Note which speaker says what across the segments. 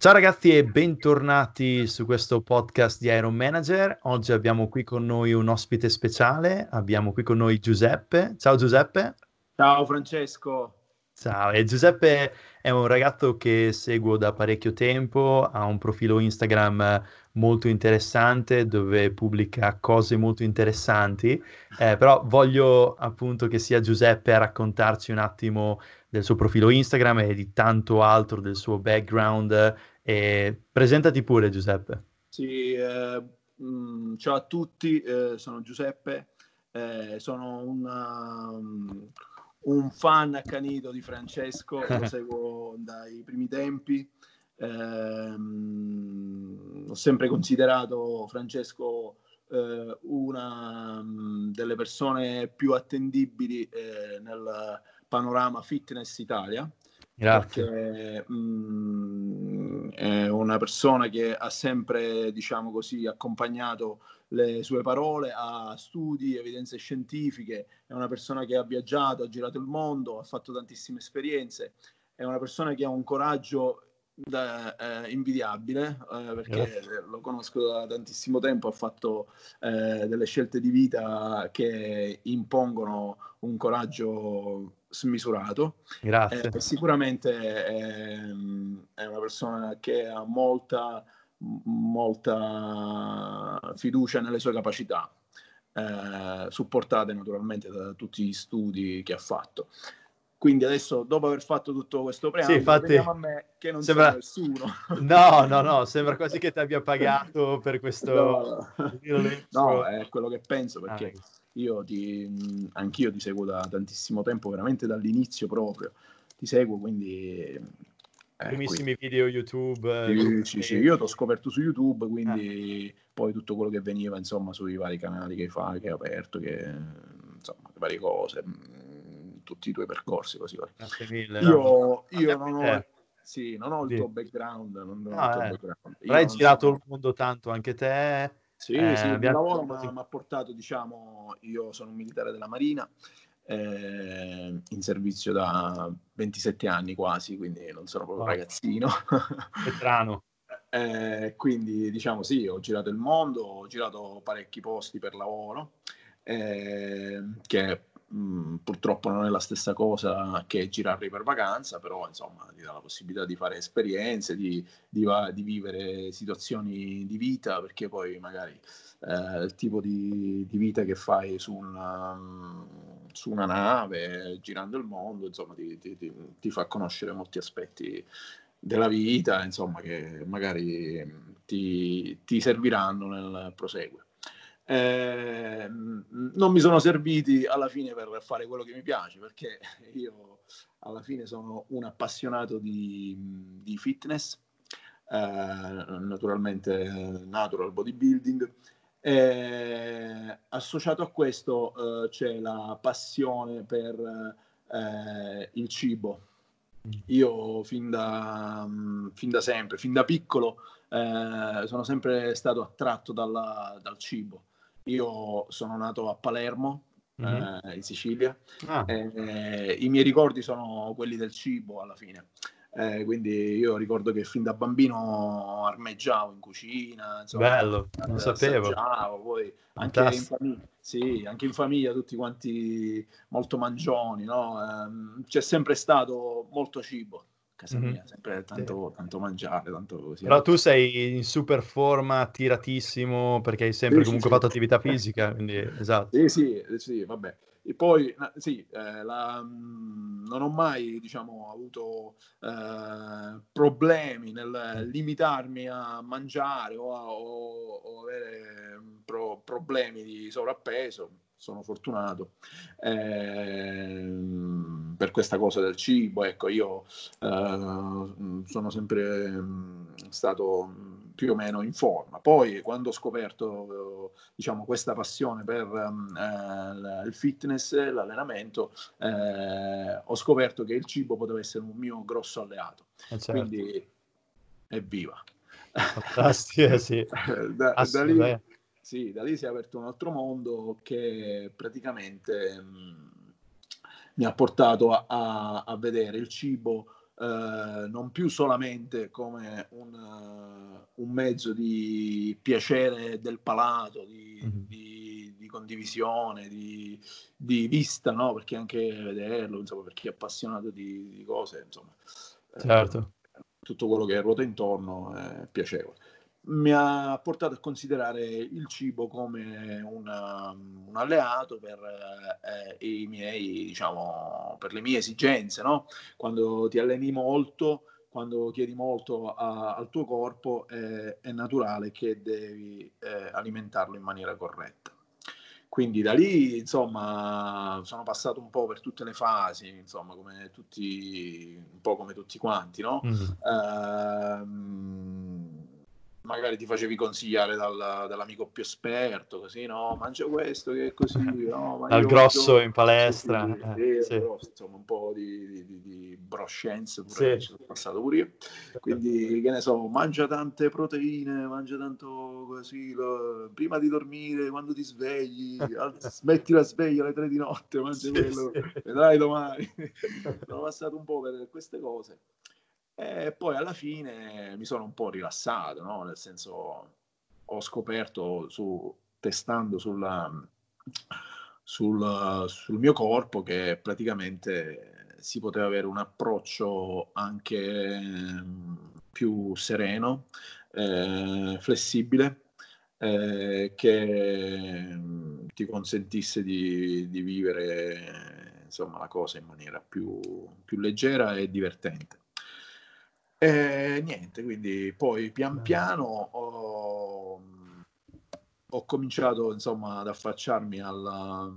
Speaker 1: Ciao ragazzi e bentornati su questo podcast di Iron Manager. Oggi abbiamo qui con noi un ospite speciale, abbiamo qui con noi Giuseppe. Ciao Giuseppe.
Speaker 2: Ciao Francesco.
Speaker 1: Ciao, e Giuseppe è un ragazzo che seguo da parecchio tempo, ha un profilo Instagram molto interessante dove pubblica cose molto interessanti, eh, però voglio appunto che sia Giuseppe a raccontarci un attimo del suo profilo Instagram e di tanto altro del suo background e presentati pure Giuseppe.
Speaker 2: Sì, eh, mh, mm, ciao a tutti, eh, sono Giuseppe, eh, sono una, um, un fan accanito di Francesco, lo seguo dai primi tempi. Eh, ho sempre considerato Francesco eh, una um, delle persone più attendibili eh, nel panorama fitness Italia.
Speaker 1: Grazie.
Speaker 2: Perché, mh, mm, è una persona che ha sempre, diciamo così, accompagnato le sue parole a studi, evidenze scientifiche, è una persona che ha viaggiato, ha girato il mondo, ha fatto tantissime esperienze, è una persona che ha un coraggio da, eh, invidiabile eh, perché Grazie. lo conosco da tantissimo tempo, ha fatto eh, delle scelte di vita che impongono un coraggio smisurato.
Speaker 1: Grazie.
Speaker 2: Eh, sicuramente è, è, una persona che ha molta, molta fiducia nelle sue capacità, eh, supportate naturalmente da tutti gli studi che ha fatto. Quindi adesso, dopo aver fatto tutto questo preambolo, sì, infatti, a me che non sembra... nessuno.
Speaker 1: No, no, no, sembra quasi che ti abbia pagato per questo...
Speaker 2: No, no è quello che penso perché ah, io ti, anch'io ti seguo da tantissimo tempo, veramente dall'inizio proprio. Ti seguo, quindi... Eh,
Speaker 1: Primissimi qui. video YouTube.
Speaker 2: Sì, sì, sì, io ti ho scoperto su YouTube, quindi ah. poi tutto quello che veniva, insomma, sui vari canali che fai, che hai aperto, che insomma, varie cose tutti i tuoi percorsi così.
Speaker 1: Grazie mille.
Speaker 2: Io, no. io non, ho, sì, non ho il tuo background. Non ho
Speaker 1: ah, eh. background. hai girato so... il mondo tanto anche te.
Speaker 2: Sì, eh, sì, il lavoro mi ha portato, diciamo, io sono un militare della Marina, eh, in servizio da 27 anni quasi, quindi non sono proprio oh. ragazzino.
Speaker 1: Veterano.
Speaker 2: eh, quindi, diciamo, sì, ho girato il mondo, ho girato parecchi posti per lavoro, eh, che purtroppo non è la stessa cosa che girare per vacanza, però insomma ti dà la possibilità di fare esperienze, di, di, di vivere situazioni di vita, perché poi magari eh, il tipo di, di, vita che fai su una, su una, nave, girando il mondo, insomma ti, ti, ti fa conoscere molti aspetti della vita, insomma, che magari ti, ti serviranno nel proseguo. Eh, non mi sono serviti alla fine per fare quello che mi piace, perché io alla fine sono un appassionato di, di fitness, eh, naturalmente natural bodybuilding. Eh, associato a questo eh, c'è la passione per eh, il cibo. Io fin da, fin da, sempre, fin da piccolo, eh, sono sempre stato attratto dalla, dal cibo io sono nato a Palermo, mm-hmm. eh, in Sicilia. Ah. Eh, I miei ricordi sono quelli del cibo alla fine. Eh, quindi io ricordo che fin da bambino armeggiavo in cucina,
Speaker 1: insomma, bello, non sapevo.
Speaker 2: Poi anche in, famiglia, sì, anche in famiglia tutti quanti molto mangioni, no? eh, c'è sempre stato molto cibo casa mm-hmm. mia, sempre tanto, tanto, mangiare, tanto così.
Speaker 1: Però tu sei in super forma, tiratissimo, perché hai sempre sì, comunque sì, fatto attività fisica, quindi esatto.
Speaker 2: Sì, sì, sì, vabbè. E poi, sì, eh, la, mh, non ho mai, diciamo, avuto eh, problemi nel limitarmi a mangiare o, a, o, o avere pro, problemi di sovrappeso sono fortunato eh, per questa cosa del cibo. Ecco, io eh, sono sempre mm, stato più o meno in forma. Poi, quando ho scoperto diciamo, questa passione per eh, il fitness, l'allenamento, eh, ho scoperto che il cibo poteva essere un mio grosso alleato. Eh, certo. Quindi, evviva!
Speaker 1: Fantastico, sì.
Speaker 2: da, da lì, sì, da lì si è aperto un altro mondo che praticamente mh, mi ha portato a, a, a vedere il cibo eh, non più solamente come un, uh, un, mezzo di piacere del palato, di, mm-hmm. di, di condivisione, di, di vista, no? perché anche vederlo, insomma, per chi è appassionato di, cose, insomma,
Speaker 1: certo.
Speaker 2: eh, tutto quello che ruota intorno è piacevole mi ha portato a considerare il cibo come una, un alleato per eh, i miei, diciamo, per le mie esigenze, no? Quando ti alleni molto, quando chiedi molto a, al tuo corpo, eh, è naturale che devi eh, alimentarlo in maniera corretta. Quindi da lì, insomma, sono passato un po' per tutte le fasi, insomma, come tutti, un po' come tutti quanti, no? Mm-hmm. Uh, magari ti facevi consigliare dal, dall'amico più esperto, così no, mangia questo che è così, no,
Speaker 1: Dal grosso in palestra.
Speaker 2: Sì, eh, sì. Però, insomma, un po' di, di, di broscienze pure sono passato pure io. Quindi, che ne so, mangia tante proteine, mangia tanto così, lo, prima di dormire, quando ti svegli, smetti la sveglia alle tre di notte, mangia quello, vedrai domani. sono passato un po' per queste cose. E poi alla fine mi sono un po' rilassato, no? nel senso ho scoperto su, testando sulla, sul, sul, mio corpo che praticamente si poteva avere un approccio anche più sereno, eh, flessibile, eh, che ti consentisse di, di vivere insomma, la cosa in maniera più, più leggera e divertente. E niente, quindi poi pian piano ho, ho cominciato insomma ad affacciarmi al,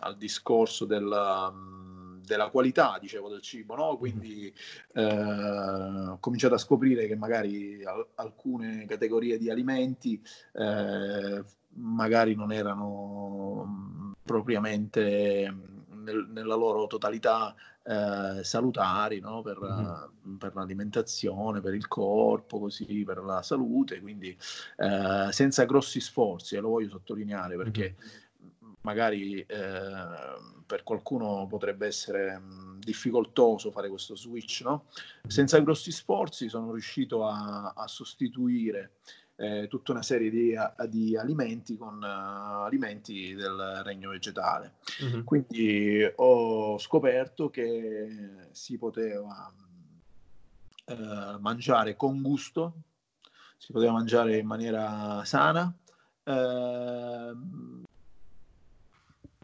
Speaker 2: al discorso della, della, qualità, dicevo, del cibo, no? Quindi eh, ho cominciato a scoprire che magari al, alcune categorie di alimenti eh, magari non erano propriamente nel, nella loro totalità eh, salutari no? per, mm-hmm. per, l'alimentazione, per il corpo, così, per la salute, quindi eh, senza grossi sforzi, e lo voglio sottolineare perché mm-hmm. magari eh, per qualcuno potrebbe essere mh, difficoltoso fare questo switch, no? senza grossi sforzi sono riuscito a, a sostituire eh, tutta una serie di, di alimenti con uh, alimenti del regno vegetale. Mm-hmm. Quindi ho scoperto che si poteva uh, mangiare con gusto, si poteva mangiare in maniera sana. Uh,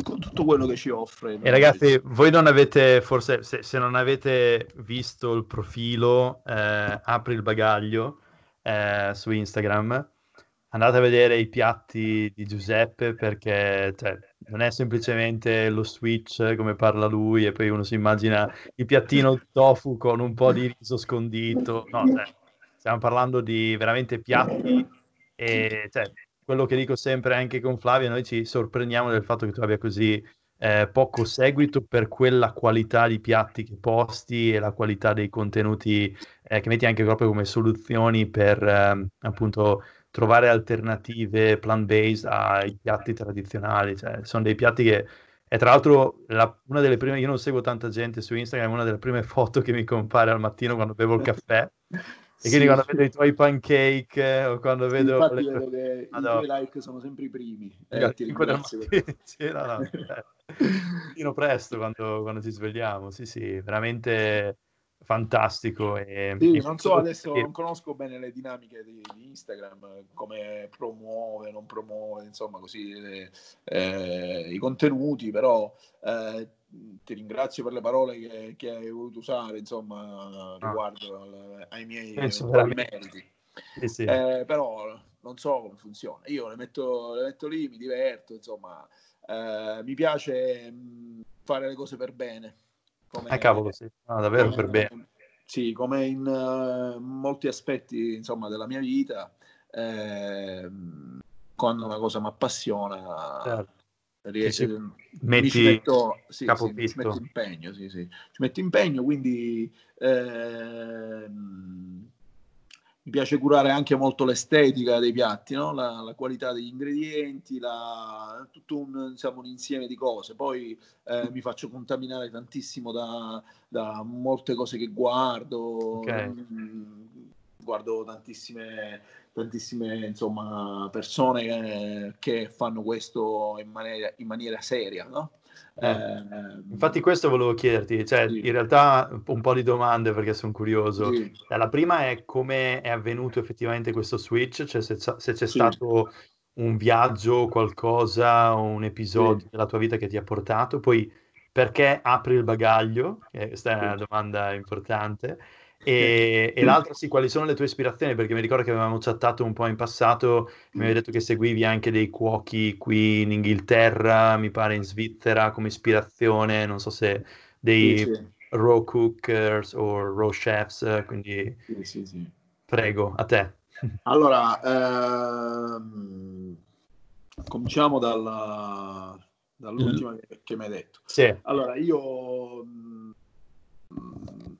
Speaker 2: con tutto quello che ci offre.
Speaker 1: E ragazzi, voi non avete, forse se, se non avete visto il profilo, eh, apri il bagaglio eh, su Instagram, andate a vedere i piatti di Giuseppe perché cioè, non è semplicemente lo switch come parla lui e poi uno si immagina il piattino tofu con un po' di riso scondito. No, cioè, stiamo parlando di veramente piatti e cioè, quello che dico sempre anche con Flavio, noi ci sorprendiamo del fatto che tu abbia così eh, poco seguito per quella qualità di piatti che posti e la qualità dei contenuti eh, che metti anche proprio come soluzioni per eh, appunto trovare alternative plant-based ai piatti tradizionali. Cioè, sono dei piatti che e tra l'altro, la, una delle prime, io non seguo tanta gente su Instagram, una delle prime foto che mi compare al mattino quando bevo il caffè. E quindi quando vedo i tuoi pancake o quando sì, vedo...
Speaker 2: Infatti le... vedo che ah, i tuoi like sono sempre i primi. Eh, ti ringrazio.
Speaker 1: sì, no, no, eh. presto quando, quando ci svegliamo, sì, sì, veramente fantastico. E,
Speaker 2: sì, non so adesso, non conosco bene le dinamiche di, di Instagram, come promuove, non promuove, insomma, così eh, eh, i contenuti, però eh, ti ringrazio per le parole che, che hai voluto usare, insomma, ah. riguardo al, ai miei meriti. Sì, sì. Eh, però non so come funziona. Io le metto, le metto lì, mi diverto, insomma, eh, mi piace mh, fare le cose per bene.
Speaker 1: Come, eh cavolo, sì, no, davvero come, per bene.
Speaker 2: Sì, come in uh, molti aspetti insomma, della mia vita, eh, quando una cosa mi appassiona, certo. Riesce,
Speaker 1: metti
Speaker 2: ci metto, sì, sì, ci metto impegno, sì, sì. ci metto impegno, quindi eh, mi piace curare anche molto l'estetica dei piatti, no? la, la, qualità degli ingredienti, la, tutto un, insomma, un, insieme di cose. Poi eh, mi faccio contaminare tantissimo da, da molte cose che guardo, okay. mm, guardo tantissime, tantissime insomma, persone che, fanno questo in maniera, in maniera seria. No?
Speaker 1: Eh, ehm, infatti questo volevo chiederti, cioè sì. in realtà un po' di domande perché sono curioso. Sì. Eh, la prima è come è avvenuto effettivamente questo switch, cioè se, se c'è sì. stato un viaggio, qualcosa, un episodio della tua vita che ti ha portato, poi perché apri il bagaglio, questa è una domanda importante, e, e, l'altra sì, quali sono le tue ispirazioni? Perché mi ricordo che avevamo chattato un po' in passato, mi avevi detto che seguivi anche dei cuochi qui in Inghilterra, mi pare in Svizzera come ispirazione, non so se dei sì, sì. raw cookers o raw chefs, quindi sì, sì, prego, a te.
Speaker 2: Allora, ehm, cominciamo dalla, dall'ultima che, che mi hai detto.
Speaker 1: Sì.
Speaker 2: Allora, io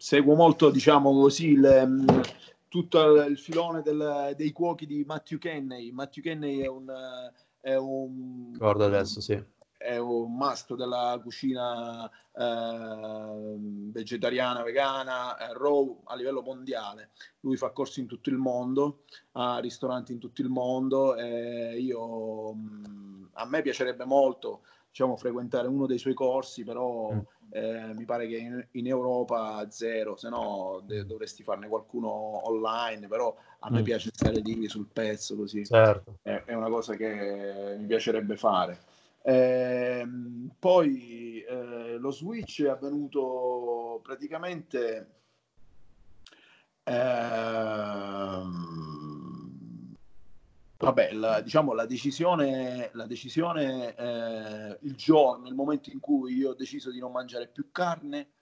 Speaker 2: seguo molto, diciamo così, il, mm, tutto il filone del, dei cuochi di Matthew Kenney. Matthew Kenney è un... È un
Speaker 1: Ricordo adesso, sì.
Speaker 2: È un mastro della cucina eh, vegetariana, vegana, eh, raw a livello mondiale. Lui fa corsi in tutto il mondo, ha ristoranti in tutto il mondo. E io, mm, a me piacerebbe molto diciamo, frequentare uno dei suoi corsi, però... Mm eh, mi pare che in, in, Europa zero, se no de- dovresti farne qualcuno online, però a me mm. piace stare lì sul pezzo così,
Speaker 1: certo.
Speaker 2: è, è, una cosa che mi piacerebbe fare. Eh, poi eh, lo switch è avvenuto praticamente ehm, Vabbè, la, diciamo la decisione, la decisione eh, il giorno, il momento in cui io ho deciso di non mangiare più carne,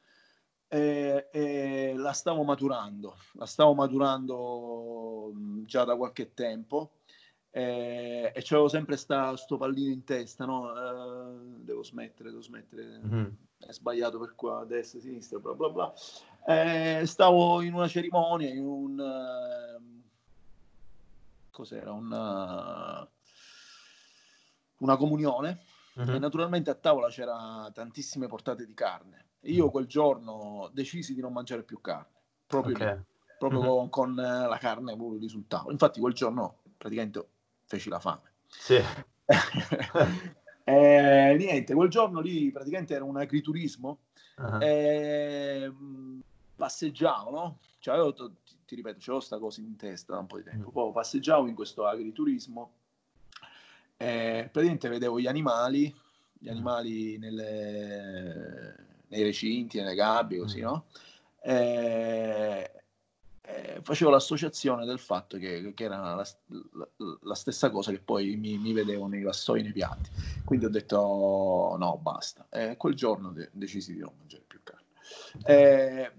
Speaker 2: eh, eh, la stavo maturando, la stavo maturando già da qualche tempo e c'avevo sempre questo pallino in testa, no? Eh, devo smettere, devo smettere, mm-hmm. è sbagliato per qua, destra, sinistra, bla bla bla. Eh, stavo in una cerimonia, in un cos'era, una, una comunione uh-huh. e naturalmente a tavola c'era tantissime portate di carne. Io quel giorno decisi di non mangiare più carne, proprio, okay. lì, proprio uh-huh. con, con, la carne lì sul tavolo. Infatti quel giorno praticamente feci la fame.
Speaker 1: Sì.
Speaker 2: e, niente, quel giorno lì praticamente era un agriturismo. Uh-huh. E, passeggiavo, no? Cioè, avevo ti ripeto, c'è questa cosa in testa da un po' di tempo. Mm. Poi passeggiavo in questo agriturismo e praticamente vedevo gli animali, gli mm. animali nelle, nei recinti, nelle gabbie, così, mm. no? E, e facevo l'associazione del fatto che, che era la, la, la, stessa cosa che poi mi, mi, vedevo nei vassoi, nei piatti. Quindi ho detto no, basta. E quel giorno de- decisi di non mangiare più carne. E,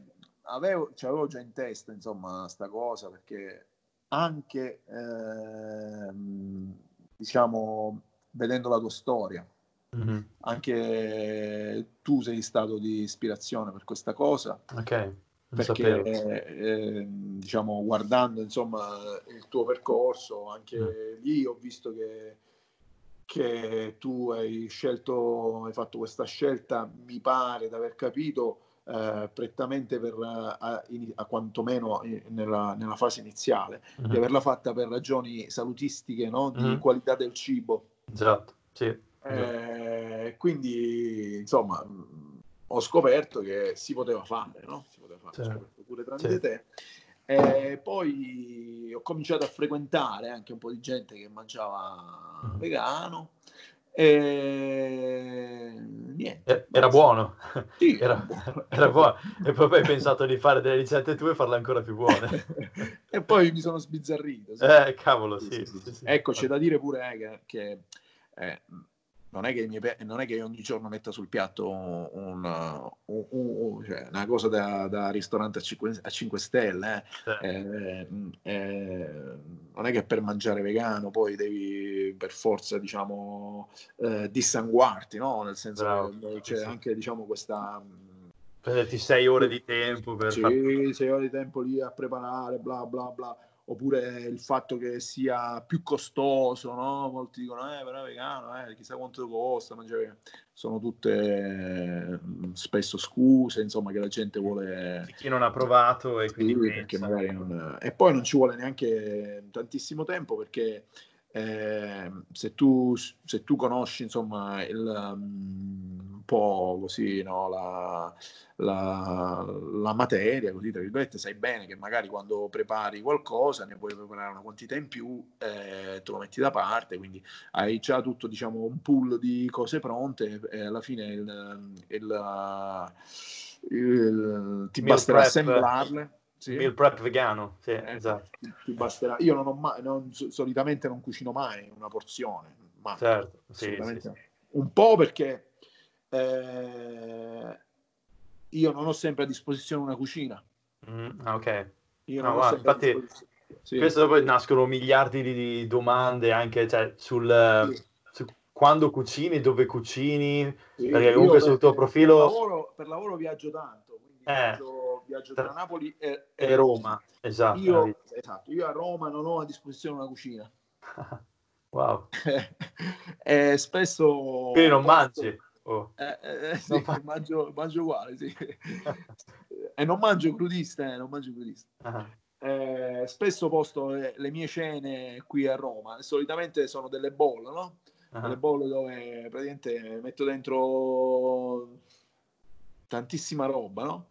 Speaker 2: avevo, cioè avevo già in testa, insomma, sta cosa perché anche, ehm, diciamo, vedendo la tua storia, mm-hmm. anche tu sei stato di ispirazione per questa cosa.
Speaker 1: Ok.
Speaker 2: Perché eh, diciamo guardando insomma il tuo percorso anche mm. lì ho visto che, che tu hai scelto hai fatto questa scelta mi pare di aver capito eh, prettamente per, a, a quantomeno nella, nella, fase iniziale, uh-huh. di averla fatta per ragioni salutistiche, no? di uh-huh. qualità del cibo.
Speaker 1: Esatto, sì.
Speaker 2: Eh, quindi, insomma, ho scoperto che si poteva fare, no? Si poteva fare, certo. pure tramite sì. te. E poi ho cominciato a frequentare anche un po' di gente che mangiava uh-huh. vegano e niente.
Speaker 1: Era buono. Sì, era, era buono. E poi hai pensato di fare delle ricette tue e farle ancora più buone.
Speaker 2: e poi mi sono sbizzarrito.
Speaker 1: Sì. Eh, cavolo, sì. sì, sì
Speaker 2: ecco, c'è da dire pure eh, che, eh, non, è che mie, non, è che ogni giorno metta sul piatto un, un, un, un cioè una cosa da, da ristorante a 5, a 5 stelle. Eh. Eh, eh, non è che per mangiare vegano poi devi per forza, diciamo, eh, dissanguarti, no? Nel senso Bravo. che c'è anche, diciamo, questa
Speaker 1: Prenderti sei ore di tempo per...
Speaker 2: Sì, far... sei ore di tempo lì a preparare, bla bla bla. Oppure il fatto che sia più costoso, no? Molti dicono, eh, però è vegano, eh, chissà quanto costa mangiare. Sono tutte mm, spesso scuse, insomma, che la gente vuole...
Speaker 1: Chi non ha provato e quindi...
Speaker 2: Non... E poi non ci vuole neanche tantissimo tempo perché eh, se, tu, se, tu, conosci insomma il, um, un po' così no, la, la, la, materia, così tra virgolette, sai bene che magari quando prepari qualcosa ne puoi preparare una quantità in più, eh, te lo metti da parte, quindi hai già tutto diciamo un pool di cose pronte e alla fine il, il, il ti basterà assemblarle
Speaker 1: sì. meal prep vegano, sì, eh, esatto.
Speaker 2: Ti, basterà. Io non ho mai, non, solitamente non cucino mai una porzione, ma certo, sì, sì, un po' perché eh, io non ho sempre a disposizione una cucina.
Speaker 1: Mm, ok. Io no, guarda, infatti, sì. questo poi nascono miliardi di domande anche cioè, sul, su quando cucini, dove cucini, perché comunque sul tuo profilo...
Speaker 2: Per lavoro, per lavoro viaggio tanto, quindi eh. viaggio viaggio tra Napoli e,
Speaker 1: e, e Roma. Esatto.
Speaker 2: Io, esatto. Io a Roma non ho a disposizione una cucina.
Speaker 1: wow.
Speaker 2: e spesso...
Speaker 1: Quindi non mangi?
Speaker 2: Oh. Eh, eh, sì, non fa... mangio, mangio uguale, sì. e non mangio crudista, eh, non mangio crudista. Uh-huh. Eh, spesso posto le, le, mie cene qui a Roma, solitamente sono delle bolle, no? Uh-huh. Delle bolle dove praticamente metto dentro tantissima roba, no?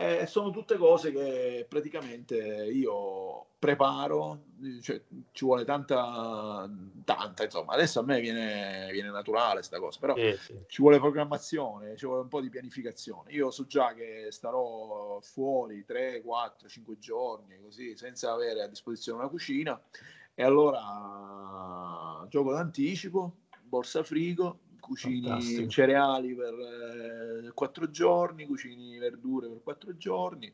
Speaker 2: Eh, sono tutte cose che praticamente io preparo, cioè, ci vuole tanta, tanta, insomma, adesso a me viene, viene naturale questa cosa, però sì, sì. ci vuole programmazione, ci vuole un po' di pianificazione. Io so già che starò fuori 3, 4, 5 giorni, così, senza avere a disposizione una cucina, e allora gioco d'anticipo, borsa frigo, cucini Fantastico. cereali per eh, quattro giorni, cucini verdure per quattro giorni,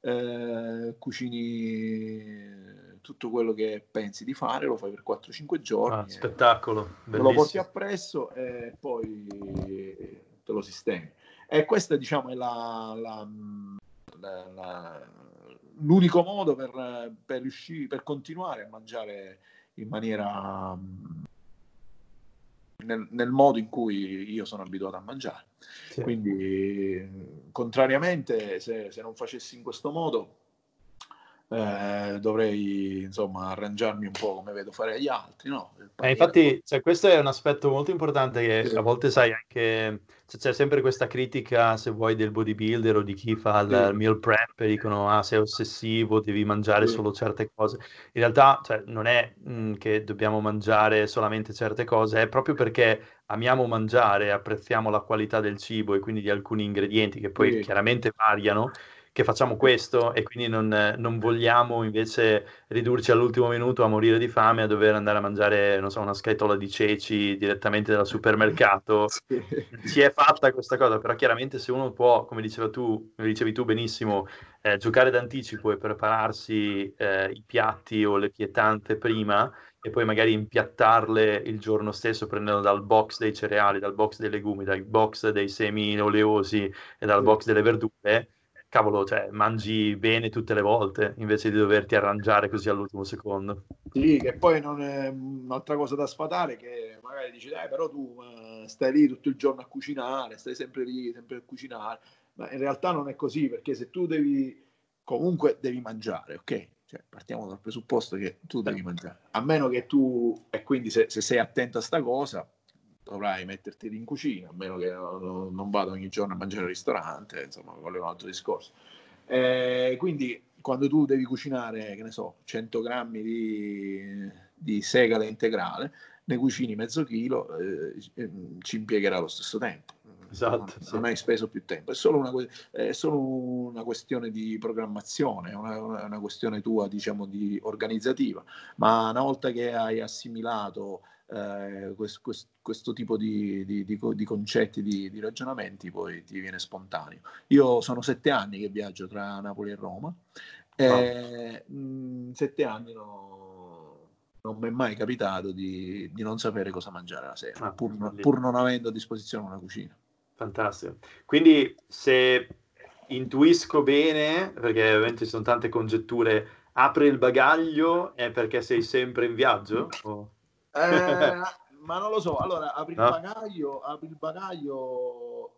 Speaker 2: eh, cucini tutto quello che pensi di fare, lo fai per 4-5 giorni. Ah,
Speaker 1: spettacolo,
Speaker 2: lo porti appresso e poi te lo sistemi. E questa diciamo è la, la, la, la l'unico modo per, per, riuscire, per continuare a mangiare in maniera nel, nel, modo in cui io sono abituato a mangiare. Sì. Quindi, contrariamente, se, se non facessi in questo modo, eh, dovrei insomma arrangiarmi un po' come vedo fare gli altri. No?
Speaker 1: Eh, infatti, cioè, questo è un aspetto molto importante che sì. a volte sai anche cioè, c'è sempre questa critica, se vuoi, del bodybuilder o di chi fa il sì. meal prep, dicono ah, sei ossessivo, devi mangiare sì. solo certe cose. In realtà, cioè, non è mh, mm, che dobbiamo mangiare solamente certe cose, è proprio perché amiamo mangiare, apprezziamo la qualità del cibo e quindi di alcuni ingredienti che poi chiaramente variano che facciamo questo e quindi non, non, vogliamo invece ridurci all'ultimo minuto a morire di fame, a dover andare a mangiare, non so, una scatola di ceci direttamente dal supermercato. Sì. Si è fatta questa cosa, però chiaramente se uno può, come diceva tu, come dicevi tu benissimo, eh, giocare d'anticipo e prepararsi eh, i piatti o le pietanze prima e poi magari impiattarle il giorno stesso prendendo dal box dei cereali, dal box dei legumi, dal box dei semi oleosi e dal box delle verdure, cavolo, cioè, mangi bene tutte le volte invece di doverti arrangiare così all'ultimo secondo.
Speaker 2: Sì, che poi non è un'altra cosa da sfatare che magari dici, eh, però tu stai lì tutto il giorno a cucinare, stai sempre lì, sempre a cucinare, ma in realtà non è così perché se tu devi, comunque devi mangiare, ok? Cioè, partiamo dal presupposto che tu devi mangiare, a meno che tu, e quindi se, se sei attento a sta cosa, dovrai metterti in cucina, a meno che non, vada ogni giorno a mangiare al ristorante, insomma, quello è un altro discorso. Eh, quindi quando tu devi cucinare, che ne so, 100 grammi di, di segale integrale, ne cucini mezzo chilo, eh, ci impiegherà lo stesso tempo.
Speaker 1: Esatto,
Speaker 2: non, sì. non hai speso più tempo, è solo una, è solo una questione di programmazione, è una, una, questione tua, diciamo, di organizzativa, ma una volta che hai assimilato eh, questo, questo, questo, tipo di, di, di, di concetti, di, ragionamenti, poi ti viene spontaneo. Io sono sette anni che viaggio tra Napoli e Roma, e oh. mh, sette anni no, non mi è mai capitato di, non sapere cosa mangiare la sera, ah, pur, pur non avendo a disposizione una cucina.
Speaker 1: Fantastico. Quindi se intuisco bene, perché ovviamente ci sono tante congetture, apri il bagaglio è perché sei sempre in viaggio? O...
Speaker 2: Eh, ma non lo so, allora apri no? il bagaglio, apri il bagaglio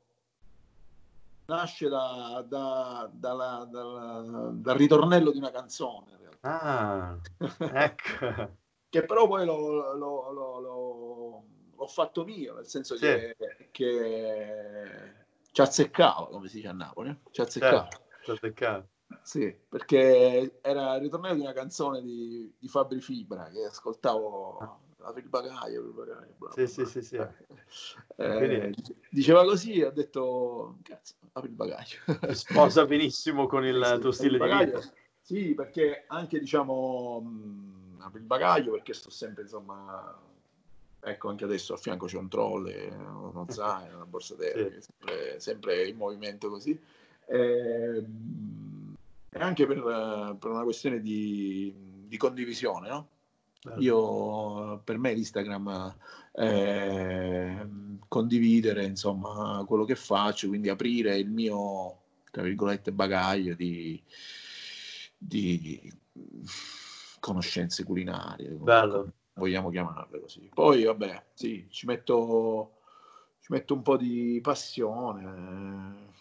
Speaker 2: nasce da, da, da, dal ritornello di una canzone.
Speaker 1: Ah, ecco.
Speaker 2: che però poi l'ho, l'ho, l'ho, l'ho, fatto mio, nel senso sì. che, che ci azzeccava, come si dice a Napoli, eh? ci azzeccava.
Speaker 1: Certo, azzeccava.
Speaker 2: Sì, perché era il ritornello di una canzone di, di Fabri Fibra che ascoltavo ah apri il bagaglio, apri il bagaglio. Bla,
Speaker 1: sì, sì, sì, sì.
Speaker 2: Eh, Quindi... Diceva così, ho detto, cazzo, apri il bagaglio.
Speaker 1: Sposa benissimo con il sì, tuo stile di vita.
Speaker 2: Sì, perché anche, diciamo, mh, apri il bagaglio perché sto sempre, insomma, ecco, anche adesso a fianco c'è un trolley, uno zaino, una borsa terra, sì. sempre, sempre, in movimento così. E, e anche per, per, una questione di, di condivisione, no? Io, per me l'Instagram è condividere insomma quello che faccio, quindi aprire il mio, tra virgolette, bagaglio di, di conoscenze culinarie,
Speaker 1: Bello.
Speaker 2: vogliamo chiamarle così. Poi vabbè, sì, ci metto, ci metto un po' di passione,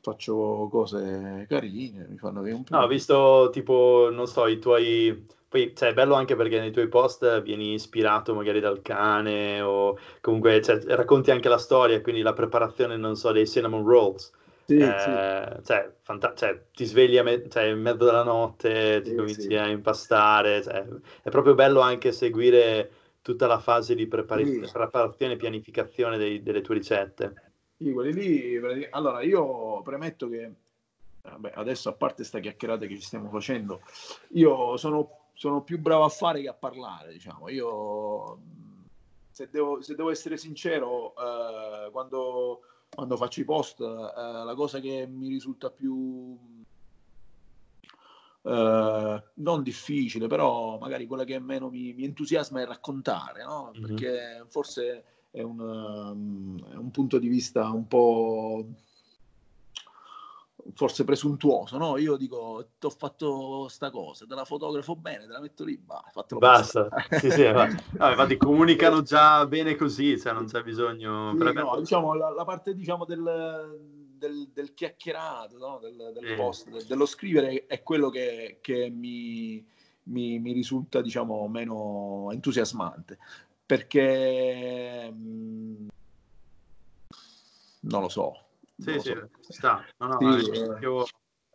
Speaker 2: faccio cose carine, mi fanno
Speaker 1: venire un po'. No, ho visto tipo, non so, i tuoi poi cioè, è bello anche perché nei tuoi post vieni ispirato magari dal cane o comunque cioè, racconti anche la storia, quindi la preparazione, non so, dei cinnamon rolls. Sì, eh, sì. Cioè, fanta- cioè, ti svegli me- cioè, in mezzo della notte, ti sì, cominci a impastare. Cioè, è proprio bello anche seguire tutta la fase di prepari- preparazione e pianificazione dei- delle tue ricette.
Speaker 2: Sì, quelli lì. Allora, io premetto che vabbè, adesso a parte sta chiacchierata che ci stiamo facendo, io sono sono più bravo a fare che a parlare, diciamo. Io, se devo, se devo essere sincero, eh, quando, quando, faccio i post, eh, la cosa che mi risulta più... Eh, non difficile, però magari quella che meno mi, mi entusiasma è raccontare, no? Mm-hmm. Perché forse è un, um, è un punto di vista un po' forse presuntuoso, no? Io dico, ti ho fatto sta cosa, te la fotografo bene, te la metto lì, bah,
Speaker 1: basta. sì, sì, no, infatti comunicano già bene così, cioè non c'è bisogno...
Speaker 2: Sì, no, diciamo, la, la, parte diciamo, del, del, del chiacchierato, no? del, del post, del, dello scrivere è quello che, che mi, mi, mi, risulta diciamo, meno entusiasmante, perché... Mh, mm, non lo so,
Speaker 1: sì, sì, so. sta. No, no, sì, anch'io,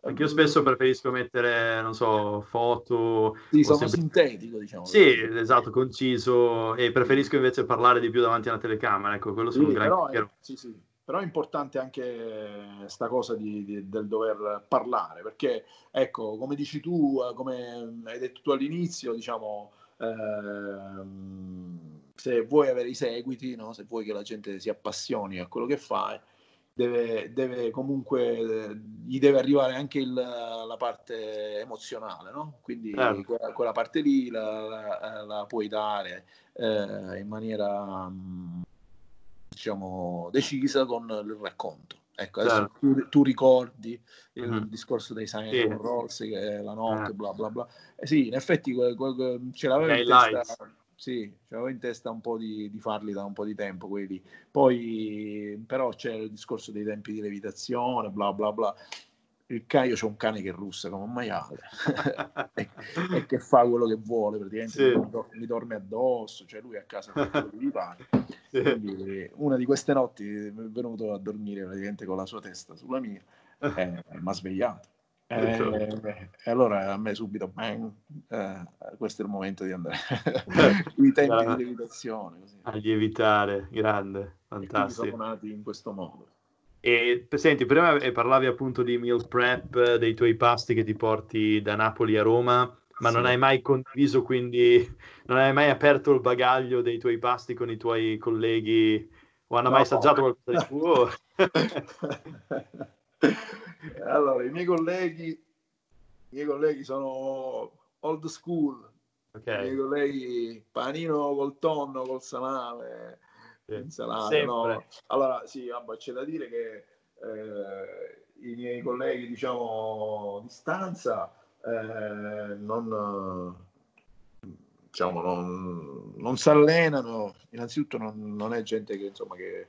Speaker 1: anch'io, spesso preferisco mettere, non so, foto.
Speaker 2: Sì, sono sempre... sintetico, diciamo.
Speaker 1: Sì, esatto, conciso. E preferisco invece parlare di più davanti alla telecamera. Ecco, quello sono sì, un gran
Speaker 2: è, sì, sì. Però è importante anche questa cosa di, di, del dover parlare, perché, ecco, come dici tu, come hai detto tu all'inizio, diciamo, ehm, se vuoi avere i seguiti, no? se vuoi che la gente si appassioni a quello che fai, deve, deve comunque, gli deve arrivare anche il, la parte emozionale, no? Quindi certo. quella, quella, parte lì la, la, la puoi dare eh, in maniera, diciamo, decisa con il racconto. Ecco, adesso certo. tu, tu, ricordi il mm-hmm. discorso dei Simon sì. Rolls, la notte, eh. bla bla bla. Eh sì, in effetti que, que, ce l'aveva in testa sì, avevo in testa un po' di, di, farli da un po' di tempo quelli. Poi, però, c'è il discorso dei tempi di levitazione, bla bla bla. Il cane, io c'ho un cane che russa come un maiale e, e, che fa quello che vuole, praticamente sì. mi, do, mi, dorme addosso, cioè lui a casa fa quello che gli pare. Sì. Quindi, una di queste notti è venuto a dormire praticamente con la sua testa sulla mia e mi ha svegliato. Eh, e allora a me subito, bang, eh, questo è il momento di andare i tempi ah, di lievitazione. Così.
Speaker 1: A lievitare, grande, fantastico.
Speaker 2: sono nati in questo modo.
Speaker 1: E senti, prima parlavi appunto di meal prep, dei tuoi pasti che ti porti da Napoli a Roma, ma sì. non hai mai condiviso, quindi non hai mai aperto il bagaglio dei tuoi pasti con i tuoi colleghi o hanno no, mai assaggiato no. qualcosa di tuo?
Speaker 2: allora, i miei colleghi, i miei colleghi sono old school. Okay. I miei colleghi panino col tonno, col salame, sì. insalata. No. Allora, sì, vabbè, c'è da dire che eh, i miei colleghi, diciamo, di stanza eh, non, diciamo, non, non si allenano, innanzitutto non, non, è gente che, insomma, che,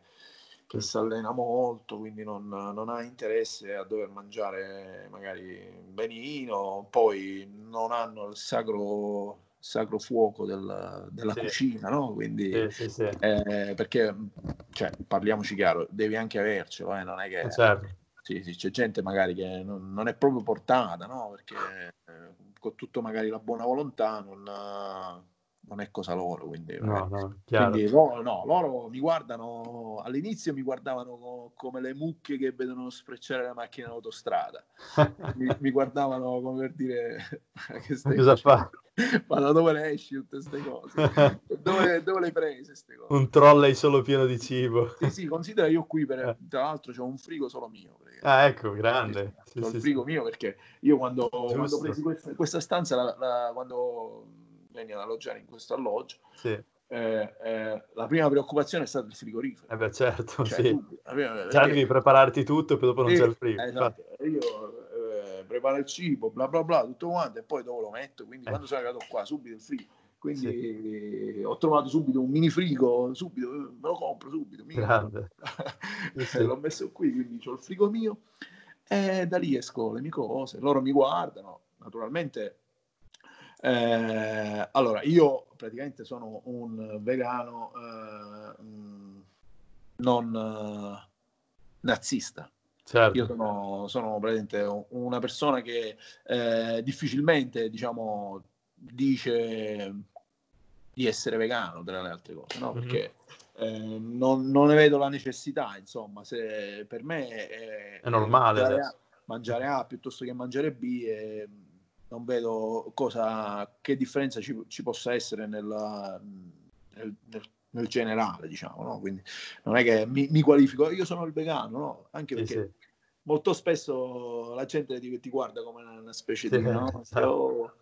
Speaker 2: che si allena molto, quindi non, non, ha interesse a dover mangiare magari benino, poi non hanno il sacro sacro fuoco del, della sì. cucina, no? Quindi, sì, sì, eh, perché, cioè, parliamoci chiaro, devi anche avercelo, eh? non è che... Eh, certo. Sì, sì, c'è gente magari che non, non è proprio portata, no? Perché eh, con tutto magari la buona volontà non, non è cosa loro. Quindi, no, no, quindi loro, no, loro mi guardano all'inizio mi guardavano come le mucche che vedono sprecciare la macchina in autostrada. mi, mi, guardavano come per dire
Speaker 1: che stai cosa fa?
Speaker 2: Ma da dove le esci tutte queste cose? dove, dove le prese queste cose?
Speaker 1: Un trolley solo pieno di cibo.
Speaker 2: Sì, sì, considera io qui, per, eh. tra l'altro, c'ho un frigo solo mio.
Speaker 1: Ah, ecco, grande.
Speaker 2: Sì, sì, il frigo sì. mio perché io quando, quando ho preso questa, questa stanza, la, la, quando venni ad alloggiare in questo alloggio, sì. Eh, eh, la prima preoccupazione è stata il frigorifero.
Speaker 1: Eh beh, certo, cioè, sì. Tu, prima, Già devi prepararti tutto e poi dopo non sì, c'è il frigo.
Speaker 2: Esatto. Io eh, preparo il cibo, bla bla bla, tutto quanto, e poi dopo lo metto. Quindi eh. quando sono arrivato qua, subito il frigo. Quindi sì. ho trovato subito un mini frigo, subito, me lo compro subito.
Speaker 1: Grande.
Speaker 2: L'ho messo qui, quindi ho il frigo mio. E da lì esco le mie cose, loro mi guardano, naturalmente eh, allora, io praticamente sono un vegano eh, non eh, nazista. Certo. Io sono, sono praticamente una persona che eh, difficilmente, diciamo, dice di essere vegano tra le altre cose, no? Mhm. Perché mm-hmm. non, non, ne vedo la necessità, insomma, se per me
Speaker 1: è, è normale
Speaker 2: mangiare a, mangiare a, piuttosto che mangiare B. E, non vedo cosa, che differenza ci, ci possa essere nella, nel, nel, nel, generale, diciamo, no? Quindi non è che mi, mi, qualifico, io sono il vegano, no? Anche perché sì, sì. molto spesso la gente ti, ti, guarda come una specie sì, di... No?
Speaker 1: Esatto.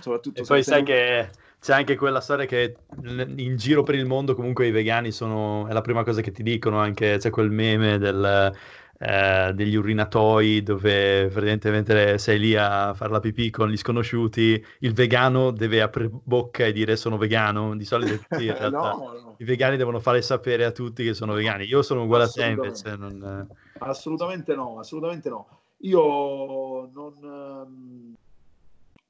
Speaker 1: soprattutto e poi sai non... che c'è anche quella storia che in giro per il mondo comunque i vegani sono, è la prima cosa che ti dicono, anche c'è quel meme del eh, degli urinatoi dove praticamente sei lì a fare la pipì con gli sconosciuti, il vegano deve aprire bocca e dire sono vegano, di solito sì, in realtà no, no. i vegani devono fare sapere a tutti che sono vegani, io sono uguale a te invece. Non...
Speaker 2: Assolutamente no, assolutamente no. Io non, ehm,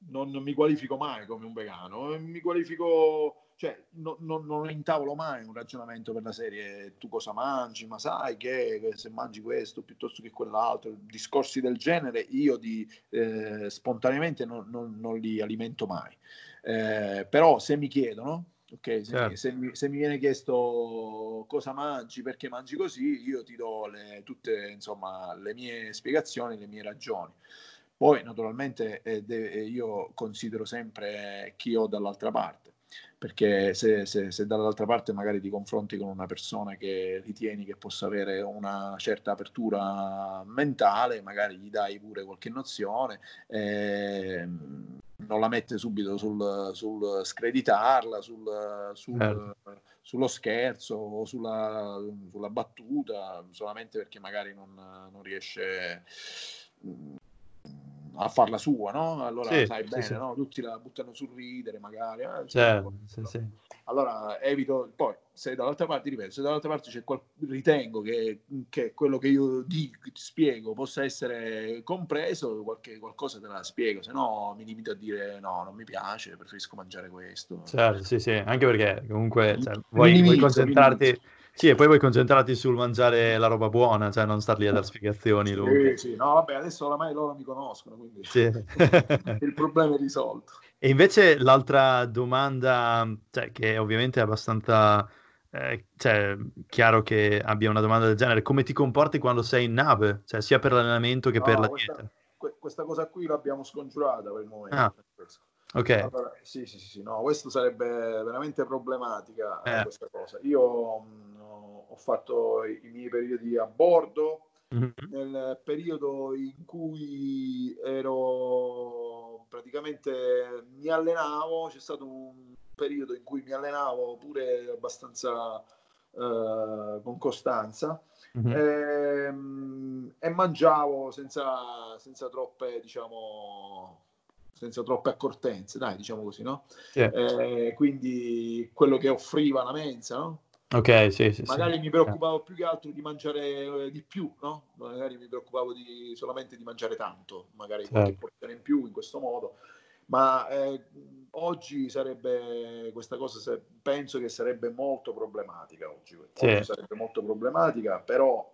Speaker 2: non mi qualifico mai come un vegano, mi qualifico cioè, no, no, non intavolo mai un ragionamento per la serie tu cosa mangi, ma sai che se mangi questo piuttosto che quell'altro, discorsi del genere io di, eh, spontaneamente non, non, non, li alimento mai. Eh, però se mi chiedono, ok, se, certo. mi, se, mi, se, mi, viene chiesto cosa mangi, perché mangi così, io ti do le, tutte insomma, le mie spiegazioni, le mie ragioni. Poi naturalmente eh, de- io considero sempre chi ho dall'altra parte perché se, se, se, dall'altra parte magari ti confronti con una persona che ritieni che possa avere una certa apertura mentale, magari gli dai pure qualche nozione, eh, non la mette subito sul, sul screditarla, sul, sul, certo. sullo scherzo o sulla, sulla, battuta, solamente perché magari non, non riesce a farla sua, no? Allora sì, sai bene, sì, no? Tutti la buttano sul ridere, magari. Eh,
Speaker 1: certo, sì,
Speaker 2: allora evito, poi se dall'altra parte, ripeto, se dall'altra parte c'è qual... ritengo che, che, quello che io dico, ti spiego, possa essere compreso, qualche, qualcosa te la spiego, se no mi limito a dire no, non mi piace, preferisco mangiare questo.
Speaker 1: Certo, sì, sì, anche perché comunque cioè, vuoi, vuoi concentrarti... Minimizzo sì, e poi vuoi concentrarti sul mangiare la roba buona, cioè non star lì a dare spiegazioni
Speaker 2: lunghe. Sì, sì, no, vabbè, adesso oramai loro mi conoscono, quindi sì. il problema è risolto.
Speaker 1: E invece l'altra domanda, cioè, che ovviamente è abbastanza eh, cioè, chiaro che abbia una domanda del genere, come ti comporti quando sei in nave? Cioè, sia per l'allenamento che no, per la
Speaker 2: questa,
Speaker 1: dieta?
Speaker 2: questa cosa qui l'abbiamo scongiurata per il momento.
Speaker 1: Ah. Ok.
Speaker 2: Allora, sì, sì, sì, no, questo sarebbe veramente problematica eh. questa cosa. Io mh, ho fatto i, miei periodi a bordo, mm-hmm. nel periodo in cui ero praticamente mi allenavo, c'è stato un periodo in cui mi allenavo pure abbastanza eh, con costanza mm-hmm. ehm, e mangiavo senza, senza troppe, diciamo, senza troppe accortenze, dai, diciamo così, no? Yeah. Eh, quindi quello che offriva la mensa, no?
Speaker 1: Ok, sì, sì.
Speaker 2: Magari
Speaker 1: sì.
Speaker 2: mi preoccupavo più che altro di mangiare eh, di più, no? Magari mi preoccupavo di, solamente di mangiare tanto, magari certo. qualche porzione in più in questo modo. Ma eh, oggi sarebbe questa cosa, se, penso che sarebbe molto problematica oggi. Sì. oggi sarebbe molto problematica, però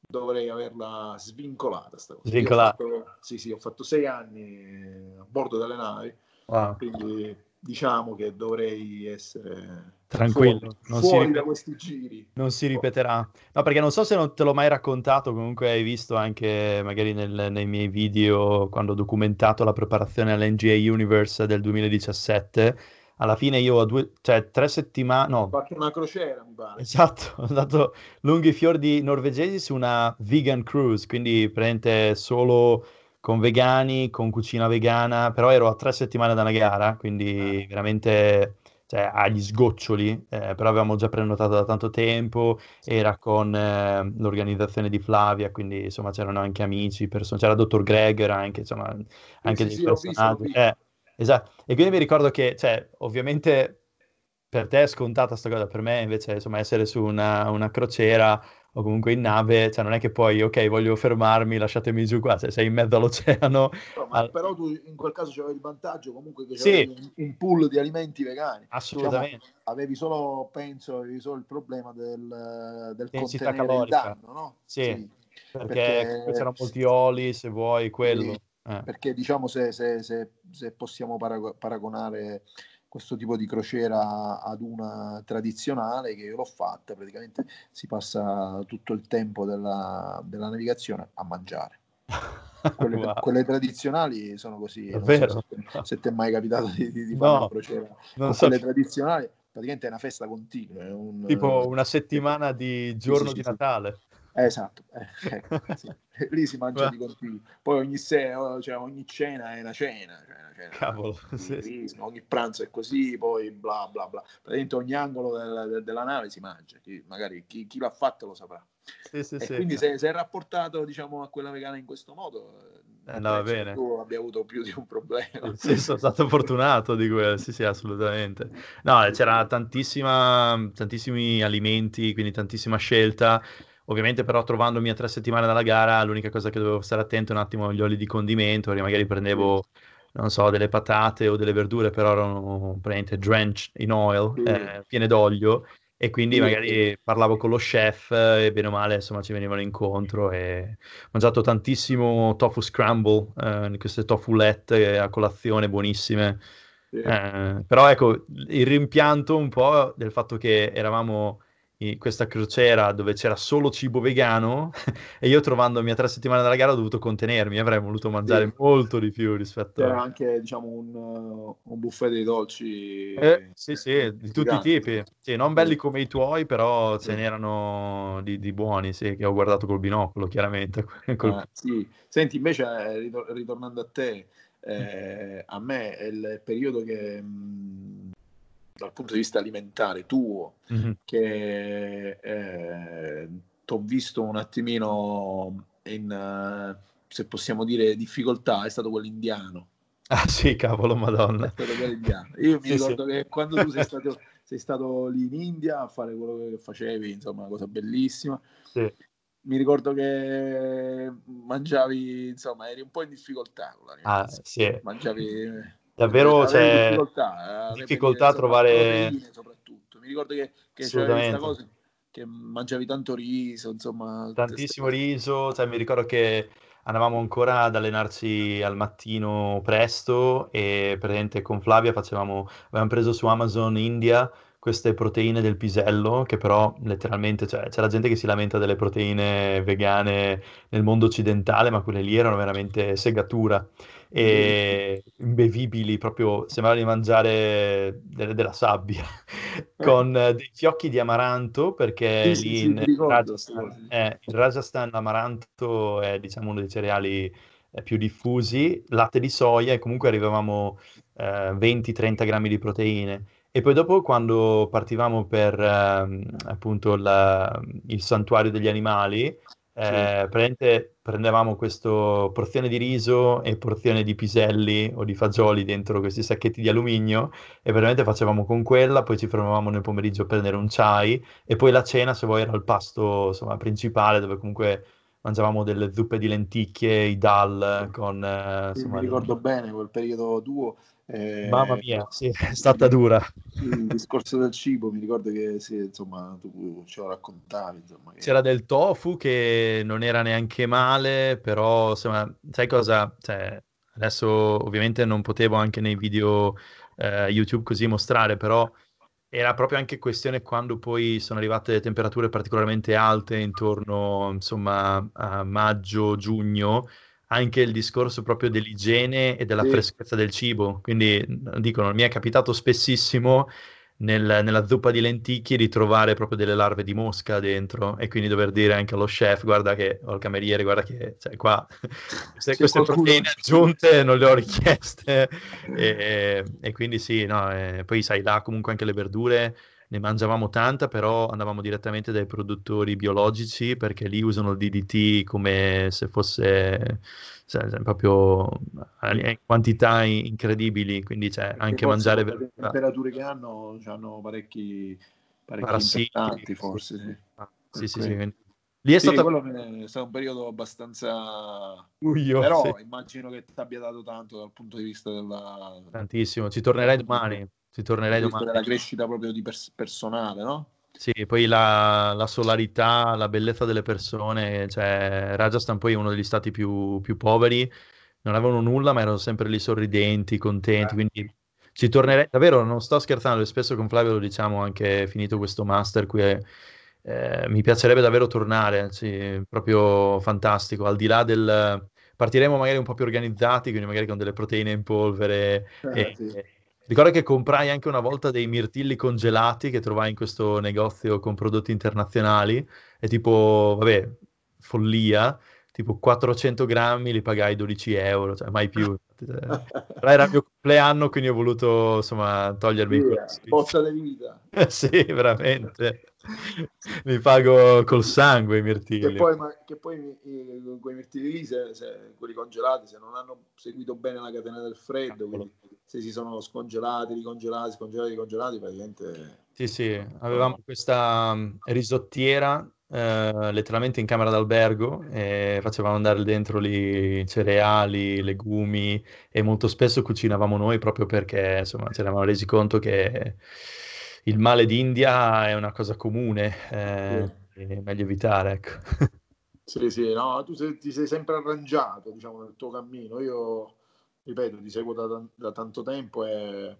Speaker 2: dovrei averla svincolata.
Speaker 1: Svincolata.
Speaker 2: Sì, sì, ho fatto sei anni a bordo delle navi, wow. quindi diciamo che dovrei essere
Speaker 1: tranquillo, fuori,
Speaker 2: non fuori si da questi giri.
Speaker 1: Non si ripeterà. No, perché non so se non te l'ho mai raccontato, comunque hai visto anche magari nel, nei miei video quando ho documentato la preparazione all'NGA Universe del 2017 alla fine io ho due, cioè tre settimane, no. Ho
Speaker 2: fatto una crociera, mi pare.
Speaker 1: Esatto, ho andato lunghi fiordi norvegesi su una vegan cruise, quindi prende solo con vegani, con cucina vegana, però ero a tre settimane da una gara, quindi ah. veramente cioè, agli sgoccioli, eh, però avevamo già prenotato da tanto tempo, era con eh, l'organizzazione di Flavia, quindi insomma c'erano anche amici, person- c'era il dottor Greger anche, insomma, anche sì, dei sì, personaggi. Eh, Esatto, e quindi mi ricordo che, cioè, ovviamente per te è scontata questa cosa, per me invece, insomma, essere su una, una, crociera o comunque in nave, cioè non è che poi, ok, voglio fermarmi, lasciatemi giù qua, cioè, sei in mezzo all'oceano.
Speaker 2: No, al... Però tu in quel caso c'avevi il vantaggio comunque che sì. un, pool di alimenti vegani.
Speaker 1: Assolutamente. Diciamo,
Speaker 2: avevi solo, penso, avevi solo il problema del, del
Speaker 1: densità calorica.
Speaker 2: Danno, no?
Speaker 1: Sì, sì. Perché, perché c'erano molti oli, se vuoi, quello. Sì
Speaker 2: eh. Perché diciamo se, se, se, se possiamo paragonare questo tipo di crociera ad una tradizionale che io l'ho fatta, praticamente si passa tutto il tempo della, della navigazione a mangiare. Quelle, wow. quelle, tradizionali sono così.
Speaker 1: So
Speaker 2: se, ti è mai capitato di, di, di fare no, una crociera. Non so. Quelle tradizionali praticamente è una festa continua. Un,
Speaker 1: tipo una settimana di giorno sì, sì, di Natale.
Speaker 2: Esatto, eh, ecco, sì. lì si mangia di continuo. Poi ogni, sera, cioè, ogni cena è una cena. Cioè una cena
Speaker 1: Cavolo, sì,
Speaker 2: sì. ogni pranzo è così, poi bla bla bla. Praticamente ogni angolo del, della nave si mangia, chi, magari chi, chi, l'ha fatto lo saprà. E quindi se, se, è rapportato diciamo, a quella vegana in questo modo,
Speaker 1: eh, andava bene.
Speaker 2: Tu abbia avuto più di un problema.
Speaker 1: Sì, sono stato fortunato di quello, sì, sì, assolutamente. No, c'era tantissima, tantissimi alimenti, quindi tantissima scelta Ovviamente però trovandomi a tre settimane dalla gara, l'unica cosa che dovevo stare attento è un attimo agli oli di condimento, perché magari prendevo, non so, delle patate o delle verdure, però erano praticamente drenched in oil, eh, piene d'olio, e quindi magari parlavo con lo chef e bene o male insomma ci venivano incontro e ho mangiato tantissimo tofu scramble, eh, queste tofulette a colazione buonissime. Eh, però ecco, il rimpianto un po' del fatto che eravamo questa crociera dove c'era solo cibo vegano e io trovandomi a tre settimane dalla gara ho dovuto contenermi, avrei voluto mangiare sì. molto di più rispetto
Speaker 2: C'era a... anche diciamo un, un buffet dei dolci.
Speaker 1: Eh, sì, sì, di tutti i tipi. Sì, non belli come i tuoi, però ce n'erano di, di, buoni, sì, che ho guardato col binocolo, chiaramente.
Speaker 2: Col... Ah, sì. Senti, invece, eh, ritornando a te, eh, a me il periodo che... Mh, dal punto di vista alimentare tuo, mm-hmm. che eh, ti ho visto un attimino in, se possiamo dire, difficoltà, è stato quello indiano.
Speaker 1: Ah sì, cavolo, madonna.
Speaker 2: Io mi sì, ricordo sì. che quando tu sei stato, sei stato lì in India a fare quello che facevi, insomma, una cosa bellissima.
Speaker 1: Sì.
Speaker 2: Mi ricordo che mangiavi, insomma, eri un po' in difficoltà.
Speaker 1: Ah, sì.
Speaker 2: Mangiavi
Speaker 1: davvero c'è difficoltà, eh, difficoltà a trovare
Speaker 2: soprattutto. Mi ricordo che, che c'era questa cosa che mangiavi tanto riso insomma
Speaker 1: tantissimo riso cioè, mi ricordo che andavamo ancora ad allenarci al mattino presto e praticamente con Flavia facevamo avevamo preso su Amazon India queste proteine del pisello, che però letteralmente cioè, c'è la gente che si lamenta delle proteine vegane nel mondo occidentale, ma quelle lì erano veramente segatura e imbevibili, proprio sembrava di mangiare delle, della sabbia, con eh. dei fiocchi di amaranto, perché
Speaker 2: sì,
Speaker 1: lì
Speaker 2: sì,
Speaker 1: in, ricordo, Rajasthan, eh, in, Rajasthan, l'amaranto è diciamo uno dei cereali eh, più diffusi, latte di soia e comunque arrivavamo eh, 20-30 grammi di proteine E poi dopo, quando partivamo per eh, appunto la, il santuario degli animali, eh, prendevamo questa porzione di riso e porzione di piselli o di fagioli dentro questi sacchetti di alluminio e veramente facevamo con quella, poi ci fermavamo nel pomeriggio a prendere un chai e poi la cena, se vuoi, era il pasto insomma, principale dove comunque mangiavamo delle zuppe di lenticchie, i dal con...
Speaker 2: Eh, insomma, mi ricordo bene quel periodo tuo
Speaker 1: eh, Mamma mia, sì, è stata dura.
Speaker 2: Il discorso del cibo, mi ricordo che sì, insomma, tu ce lo raccontavi. Insomma, che...
Speaker 1: C'era del tofu che non era neanche male, però insomma, sai cosa? Cioè, adesso ovviamente non potevo anche nei video eh, YouTube così mostrare, però era proprio anche questione quando poi sono arrivate le temperature particolarmente alte intorno insomma a maggio, giugno anche il discorso proprio dell'igiene e della sì. freschezza del cibo. Quindi dicono, mi è capitato spessissimo nel, nella zuppa di lenticchie di trovare proprio delle larve di mosca dentro e quindi dover dire anche allo chef, guarda che, o al cameriere, guarda che cioè, qua queste, queste proteine aggiunte non le ho richieste. e, e, quindi sì, no, e poi sai, là comunque anche le verdure ne mangiavamo tanta, però andavamo direttamente dai produttori biologici perché lì usano il DDT come se fosse cioè, proprio in quantità incredibili, quindi cioè, anche mangiare...
Speaker 2: Le temperature che hanno hanno parecchi, parecchi importanti forse. Sì,
Speaker 1: ah, sì, sì, sì, Lì è,
Speaker 2: sì, stato... è stato un periodo abbastanza... Uio, Però sì. immagino che ti abbia dato tanto dal punto di vista della...
Speaker 1: Tantissimo, ci tornerei domani. Ci tornerei domani.
Speaker 2: La crescita proprio di pers- personale, no?
Speaker 1: Sì, poi la, la, solarità, la bellezza delle persone, cioè Rajasthan poi è uno degli stati più, più poveri, non avevano nulla ma erano sempre lì sorridenti, contenti, eh. quindi ci tornerei, davvero non sto scherzando, spesso con Flavio lo diciamo anche finito questo master qui, è, eh, mi piacerebbe davvero tornare, sì, proprio fantastico, al di là del... Partiremo magari un po' più organizzati, quindi magari con delle proteine in polvere eh, e, sì Ricordo che comprai anche una volta dei mirtilli congelati che trovai in questo negozio con prodotti internazionali e tipo, vabbè, follia, tipo 400 grammi li pagai 12 euro, cioè mai più. Però era il mio compleanno, quindi ho voluto insomma togliermi
Speaker 2: yeah, Posta di vita.
Speaker 1: sì, veramente. Mi pago col sangue i mirtilli.
Speaker 2: Che poi, ma, che poi i, quei mirtilli lì, se, se, quelli congelati, se non hanno seguito bene la catena del freddo, quindi se si sono scongelati, ricongelati, scongelati, ricongelati, praticamente...
Speaker 1: Sì, sì, avevamo questa um, risottiera eh, letteralmente in camera d'albergo e facevamo andare dentro lì cereali, legumi e molto spesso cucinavamo noi proprio perché insomma ci eravamo resi conto che il male d'India è una cosa comune, eh, sì. è meglio evitare, ecco.
Speaker 2: Sì, sì, no, tu sei, ti sei sempre arrangiato, diciamo, nel tuo cammino. Io ripeto, ti seguo da, da tanto tempo e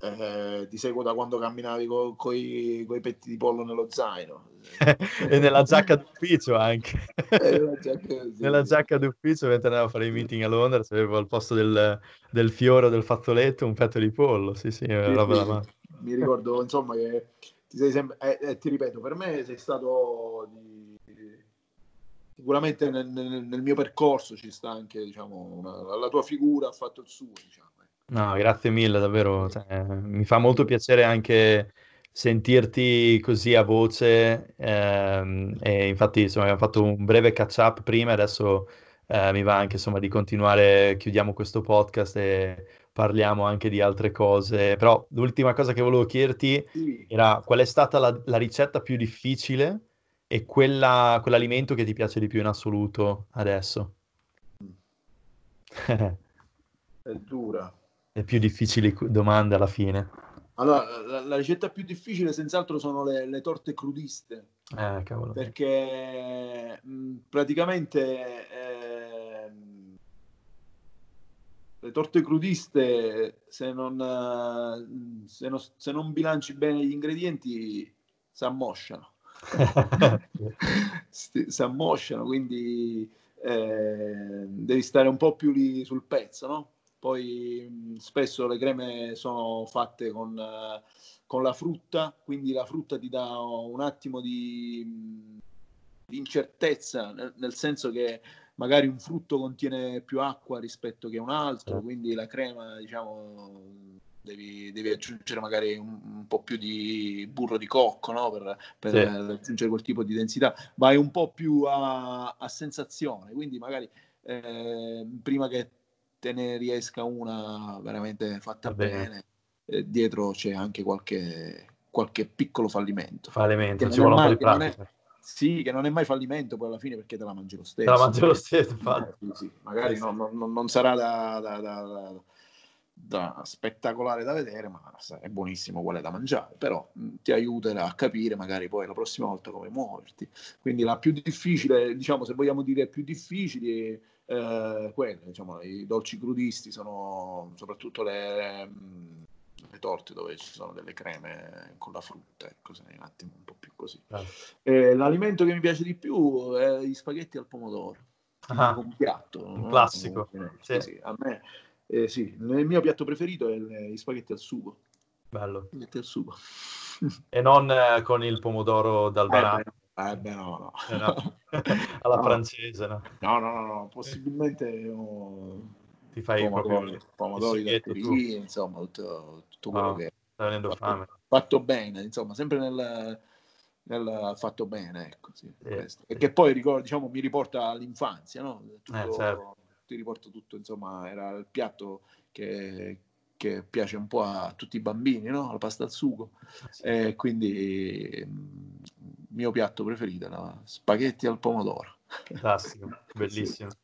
Speaker 2: eh, ti seguo da quando camminavi con i petti di pollo nello zaino
Speaker 1: e nella giacca d'ufficio anche nella, giacca, sì. nella giacca d'ufficio mentre andavo a fare i meeting a Londra avevo al posto del, del fiore o del fazzoletto un petto di pollo sì sì, sì,
Speaker 2: sì. mi ricordo insomma che ti sei sempre eh, eh, ti ripeto per me sei stato di sicuramente nel, nel, nel, mio percorso ci sta anche diciamo, una, la tua figura ha fatto il suo diciamo. Ecco.
Speaker 1: no grazie mille davvero cioè, mi fa molto piacere anche sentirti così a voce ehm, e infatti insomma abbiamo fatto un breve catch up prima adesso eh, mi va anche insomma di continuare chiudiamo questo podcast e parliamo anche di altre cose però l'ultima cosa che volevo chiederti era qual è stata la, la ricetta più difficile e quella, quell'alimento che ti piace di più in assoluto adesso?
Speaker 2: È dura.
Speaker 1: Le più difficili domande alla fine.
Speaker 2: Allora, la, la ricetta più difficile senz'altro sono le, le torte crudiste.
Speaker 1: Eh.
Speaker 2: Perché mh, praticamente eh, le torte crudiste, se non, se, non, se non bilanci bene gli ingredienti, si ammosciano si ammosciano, quindi eh, devi stare un po' più lì sul pezzo, no? Poi spesso le creme sono fatte con, uh, con, la frutta, quindi la frutta ti dà un attimo di, di incertezza, nel, nel, senso che magari un frutto contiene più acqua rispetto che un altro, quindi la crema, diciamo, devi, devi, aggiungere magari un, un, po' più di burro di cocco no? per, per
Speaker 1: Sì.
Speaker 2: raggiungere quel tipo di densità, vai un po' più a, a sensazione, quindi magari eh, prima che te ne riesca una veramente fatta
Speaker 1: bene.
Speaker 2: bene, eh, dietro c'è anche qualche, qualche piccolo fallimento.
Speaker 1: Fallimento,
Speaker 2: Che
Speaker 1: ci vuole un po' di pratica.
Speaker 2: Sì, che non è mai fallimento poi alla fine perché te la mangi lo stesso.
Speaker 1: Te la mangi lo stesso, infatti.
Speaker 2: Eh, sì, sì. Magari
Speaker 1: Sì, sì.
Speaker 2: non, non- non sarà da, da- da- da- spettacolare da vedere, ma è buonissimo uguale da mangiare, però mh, ti aiuterà a capire magari poi la prossima volta come muoverti. Quindi la più difficile, diciamo, se vogliamo dire più difficili, eh, quelle, diciamo, i dolci crudisti sono soprattutto le, le torte dove ci sono delle creme con la frutta, ecco, se un attimo un po' più così.
Speaker 1: Ah.
Speaker 2: Eh, l'alimento che mi piace di più è gli spaghetti al pomodoro.
Speaker 1: Ah,
Speaker 2: un piatto,
Speaker 1: un
Speaker 2: no?
Speaker 1: classico. Sì.
Speaker 2: sì, a me eh, sì, il mio piatto preferito è gli spaghetti al sugo.
Speaker 1: bello.
Speaker 2: Spaghetti al sugo.
Speaker 1: E non eh, con il pomodoro dal
Speaker 2: Eh beh, eh beh, no, no.
Speaker 1: Eh, no. alla
Speaker 2: No.
Speaker 1: francese, no?
Speaker 2: No, no, no, no, possibilmente oh,
Speaker 1: Ti fai
Speaker 2: pomodori, pomodori
Speaker 1: tu.
Speaker 2: datterini, insomma, tutto, tutto quello
Speaker 1: Ah,
Speaker 2: che
Speaker 1: Sta venendo
Speaker 2: fatto,
Speaker 1: fame.
Speaker 2: fatto bene, insomma, sempre nel, nel fatto bene, ecco, sì,
Speaker 1: Sì.
Speaker 2: E che poi ricordo, diciamo, mi riporta all'infanzia, no? Tutto-
Speaker 1: Eh, certo.
Speaker 2: Ti riporta tutto, insomma, era il piatto che, che piace un po' a tutti i bambini, no? La pasta al sugo.
Speaker 1: Sì.
Speaker 2: E quindi mm, il mio piatto preferito era spaghetti al pomodoro.
Speaker 1: Fantastico,
Speaker 2: Sì.
Speaker 1: bellissimo.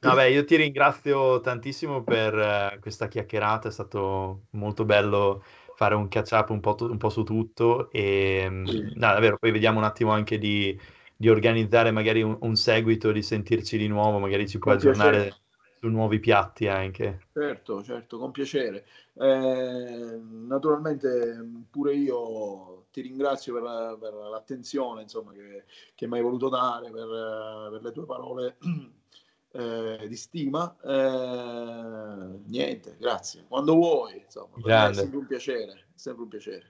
Speaker 1: Vabbè, io ti ringrazio tantissimo per eh, questa chiacchierata, è stato molto bello fare un catch up un po', tu- un po' su tutto e mm,
Speaker 2: Sì.
Speaker 1: no, davvero, poi vediamo un attimo anche di, di organizzare magari un, un seguito, di sentirci di nuovo, magari ci puoi aggiornare su nuovi piatti anche.
Speaker 2: Certo, certo, con piacere. Eh, naturalmente pure io ti ringrazio per, la- per l'attenzione insomma, che, che mi hai voluto dare, per, per le tue parole eh, di stima. Eh, niente, grazie. Quando vuoi, insomma, è sempre un piacere, sempre un piacere.